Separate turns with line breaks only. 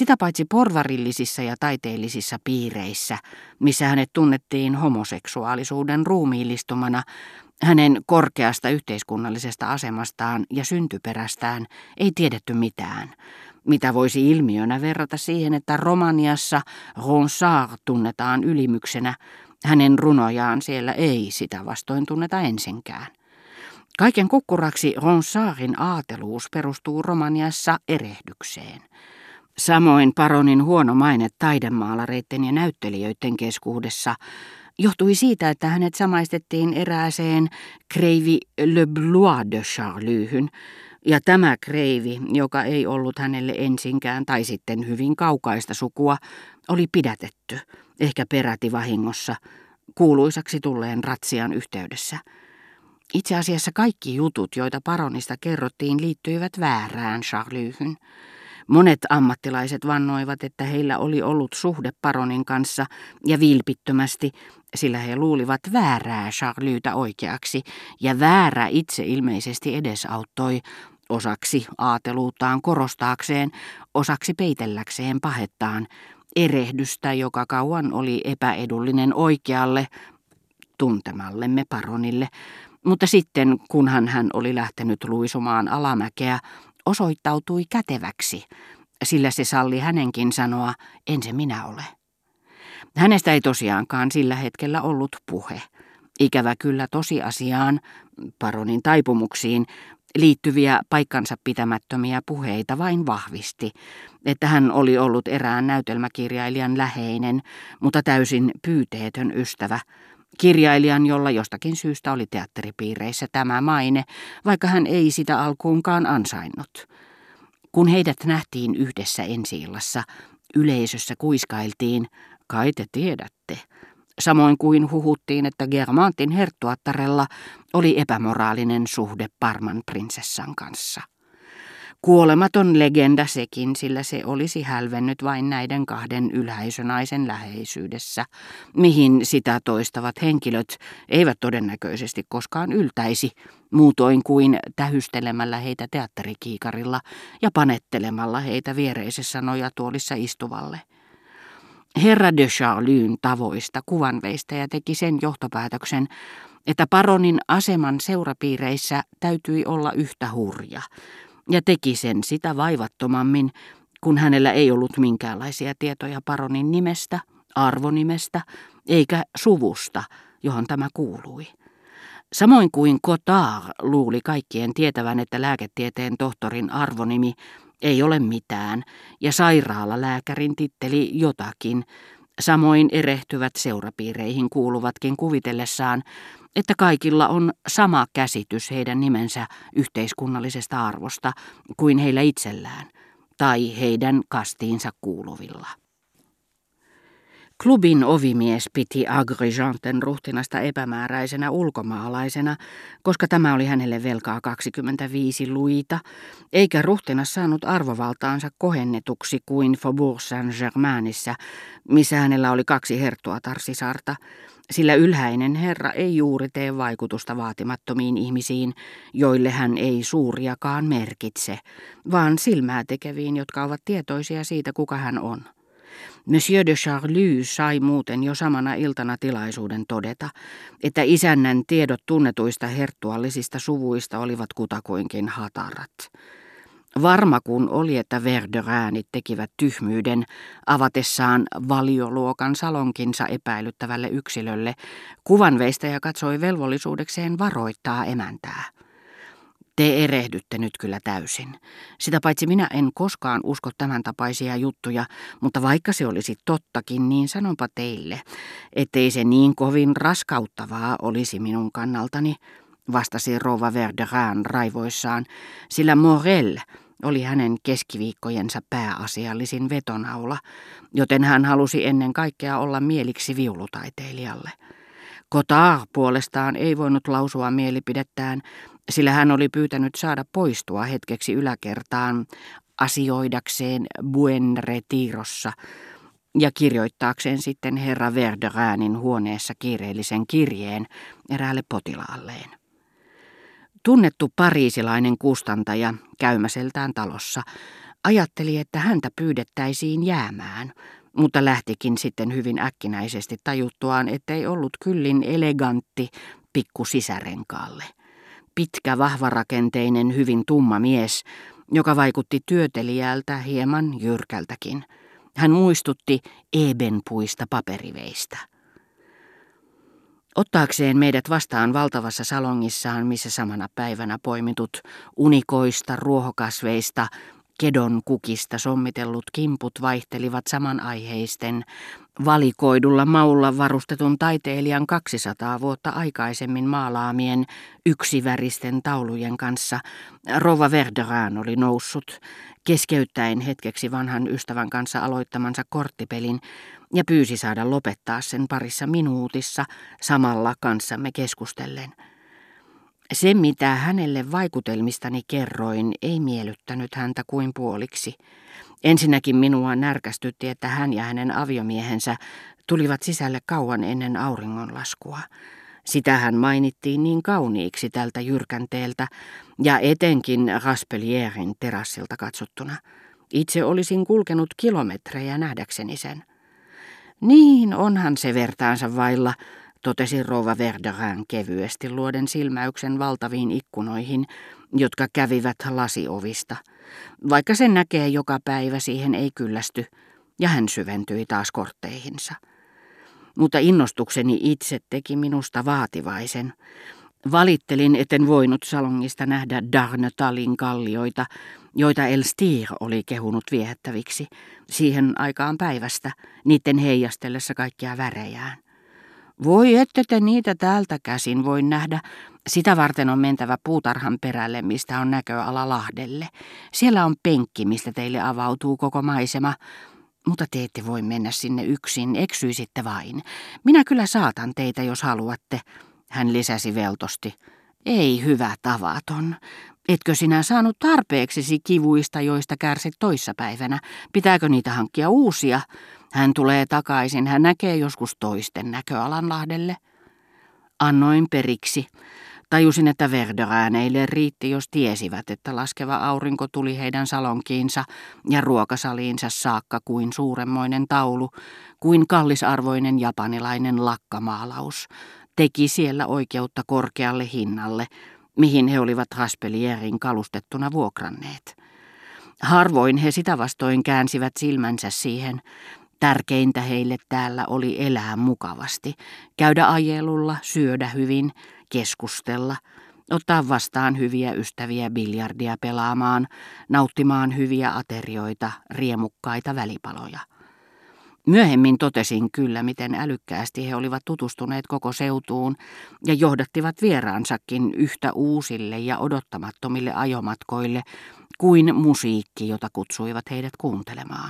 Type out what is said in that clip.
Sitä paitsi porvarillisissa ja taiteellisissa piireissä, missä hänet tunnettiin homoseksuaalisuuden ruumiillistumana, hänen korkeasta yhteiskunnallisesta asemastaan ja syntyperästään ei tiedetty mitään, mitä voisi ilmiönä verrata siihen, että Romaniassa Ronsard tunnetaan ylimyksenä, hänen runojaan siellä ei sitä vastoin tunneta ensinkään. Kaiken kukkuraksi Ronsardin aateluus perustuu Romaniassa erehdykseen. Samoin paronin huono maine taidemaalareiden ja näyttelijöiden keskuudessa johtui siitä, että hänet samaistettiin erääseen kreivi Le Blois de Charlyhyn, ja tämä kreivi, joka ei ollut hänelle ensinkään tai sitten hyvin kaukaista sukua, oli pidätetty, ehkä peräti vahingossa, kuuluisaksi tulleen ratsian yhteydessä. Itse asiassa kaikki jutut, joita paronista kerrottiin, liittyivät väärään Charlyhyn. Monet ammattilaiset vannoivat, että heillä oli ollut suhde paronin kanssa ja vilpittömästi, sillä he luulivat väärää Charlytä oikeaksi, ja väärä itse ilmeisesti edesauttoi osaksi aateluuttaan korostaakseen, osaksi peitelläkseen pahettaan, erehdystä, joka kauan oli epäedullinen oikealle, tuntemallemme paronille, mutta sitten, kunhan hän oli lähtenyt luisumaan alamäkeä, osoittautui käteväksi, sillä se salli hänenkin sanoa, en se minä ole. Hänestä ei tosiaankaan sillä hetkellä ollut puhe. Ikävä kyllä tosiasiaan, paronin taipumuksiin, liittyviä paikkansa pitämättömiä puheita vain vahvisti, että hän oli ollut erään näytelmäkirjailijan läheinen, mutta täysin pyyteetön ystävä, kirjailijan, jolla jostakin syystä oli teatteripiireissä tämä maine, vaikka hän ei sitä alkuunkaan ansainnut. Kun heidät nähtiin yhdessä ensi yleisössä kuiskailtiin, kai te tiedätte, samoin kuin huhuttiin, että Germantin herttuattarella oli epämoraalinen suhde Parman prinsessan kanssa. Kuolematon legenda sekin, sillä se olisi hälvennyt vain näiden kahden ylhäisönaisen läheisyydessä, mihin sitä toistavat henkilöt eivät todennäköisesti koskaan yltäisi, muutoin kuin tähystelemällä heitä teatterikiikarilla ja panettelemalla heitä viereisessä nojatuolissa istuvalle. Herra de Charlyn tavoista kuvanveistäjä teki sen johtopäätöksen, että paronin aseman seurapiireissä täytyi olla yhtä hurja, ja teki sen sitä vaivattomammin, kun hänellä ei ollut minkäänlaisia tietoja paronin nimestä, arvonimestä eikä suvusta, johon tämä kuului. Samoin kuin Cotard luuli kaikkien tietävän, että lääketieteen tohtorin arvonimi ei ole mitään, ja sairaalalääkärin titteli jotakin, samoin erehtyvät seurapiireihin kuuluvatkin kuvitellessaan, että kaikilla on sama käsitys heidän nimensä yhteiskunnallisesta arvosta kuin heillä itsellään tai heidän kastiinsa kuuluvilla. Klubin ovimies piti Agrijanten ruhtinasta epämääräisenä ulkomaalaisena, koska tämä oli hänelle velkaa 25 luita, eikä ruhtinas saanut arvovaltaansa kohennetuksi kuin Faubourg Saint-Germainissa, missä hänellä oli kaksi herttuatarsisarta, sillä ylhäinen herra ei juuri tee vaikutusta vaatimattomiin ihmisiin, joille hän ei suuriakaan merkitse, vaan silmää tekeviin, jotka ovat tietoisia siitä, kuka hän on. Monsieur de Charlie sai muuten jo samana iltana tilaisuuden todeta, että isännän tiedot tunnetuista herttuallisista suvuista olivat kutakuinkin hatarat. Varma kun oli, että Verderäänit tekivät tyhmyyden avatessaan valioluokan salonkinsa epäilyttävälle yksilölle, kuvanveistäjä katsoi velvollisuudekseen varoittaa emäntää. Te erehdytte nyt kyllä täysin. Sitä paitsi minä en koskaan usko tämän tapaisia juttuja, mutta vaikka se olisi tottakin, niin sanonpa teille, ettei se niin kovin raskauttavaa olisi minun kannaltani, vastasi Rova Verderään raivoissaan, sillä Morel oli hänen keskiviikkojensa pääasiallisin vetonaula, joten hän halusi ennen kaikkea olla mieliksi viulutaiteilijalle. Cotard puolestaan ei voinut lausua mielipidettään, sillä hän oli pyytänyt saada poistua hetkeksi yläkertaan asioidakseen Buen Retirossa ja kirjoittaakseen sitten herra Verderäänin huoneessa kiireellisen kirjeen eräälle potilaalleen. Tunnettu pariisilainen kustantaja käymäseltään talossa Ajatteli, että häntä pyydettäisiin jäämään, mutta lähtikin sitten hyvin äkkinäisesti tajuttuaan, ettei ollut kyllin elegantti pikku sisärenkaalle. Pitkä, vahvarakenteinen, hyvin tumma mies, joka vaikutti työtelijältä hieman jyrkältäkin. Hän muistutti ebenpuista paperiveistä. Ottaakseen meidät vastaan valtavassa salongissaan, missä samana päivänä poimitut unikoista, ruohokasveista, kedon kukista sommitellut kimput vaihtelivat samanaiheisten, valikoidulla maulla varustetun taiteilijan 200 vuotta aikaisemmin maalaamien yksiväristen taulujen kanssa. Rova Verderan oli noussut, keskeyttäen hetkeksi vanhan ystävän kanssa aloittamansa korttipelin, ja pyysi saada lopettaa sen parissa minuutissa samalla kanssamme keskustellen. Se, mitä hänelle vaikutelmistani kerroin, ei miellyttänyt häntä kuin puoliksi. Ensinnäkin minua närkästytti, että hän ja hänen aviomiehensä tulivat sisälle kauan ennen auringonlaskua. Sitä hän mainittiin niin kauniiksi tältä jyrkänteeltä ja etenkin Raspelierin terassilta katsottuna. Itse olisin kulkenut kilometrejä nähdäkseni sen. Niin, onhan se vertaansa vailla, totesi rouva Verderin kevyesti luoden silmäyksen valtaviin ikkunoihin, jotka kävivät lasiovista. Vaikka sen näkee joka päivä, siihen ei kyllästy, ja hän syventyi taas kortteihinsa. Mutta innostukseni itse teki minusta vaativaisen. Valittelin, etten voinut salongista nähdä Darnetalin kallioita, joita Elstir oli kehunut viehättäviksi, siihen aikaan päivästä, niiden heijastellessa kaikkia värejään. Voi ette te niitä täältä käsin voi nähdä. Sitä varten on mentävä puutarhan perälle, mistä on näköala Lahdelle. Siellä on penkki, mistä teille avautuu koko maisema. Mutta te ette voi mennä sinne yksin, eksyisitte vain. Minä kyllä saatan teitä, jos haluatte, hän lisäsi veltosti. Ei hyvä tavaton. Etkö sinä saanut tarpeeksesi kivuista, joista kärsit toissapäivänä? Pitääkö niitä hankkia uusia? Hän tulee takaisin, hän näkee joskus toisten näköalanlahdelle. Annoin periksi. Tajusin, että Verderääneille riitti, jos tiesivät, että laskeva aurinko tuli heidän salonkiinsa ja ruokasaliinsa saakka kuin suuremmoinen taulu, kuin kallisarvoinen japanilainen lakkamaalaus, teki siellä oikeutta korkealle hinnalle, mihin he olivat Haspelierin kalustettuna vuokranneet. Harvoin he sitä vastoin käänsivät silmänsä siihen, Tärkeintä heille täällä oli elää mukavasti, käydä ajelulla, syödä hyvin, keskustella, ottaa vastaan hyviä ystäviä biljardia pelaamaan, nauttimaan hyviä aterioita, riemukkaita välipaloja. Myöhemmin totesin kyllä, miten älykkäästi he olivat tutustuneet koko seutuun ja johdattivat vieraansakin yhtä uusille ja odottamattomille ajomatkoille kuin musiikki, jota kutsuivat heidät kuuntelemaan.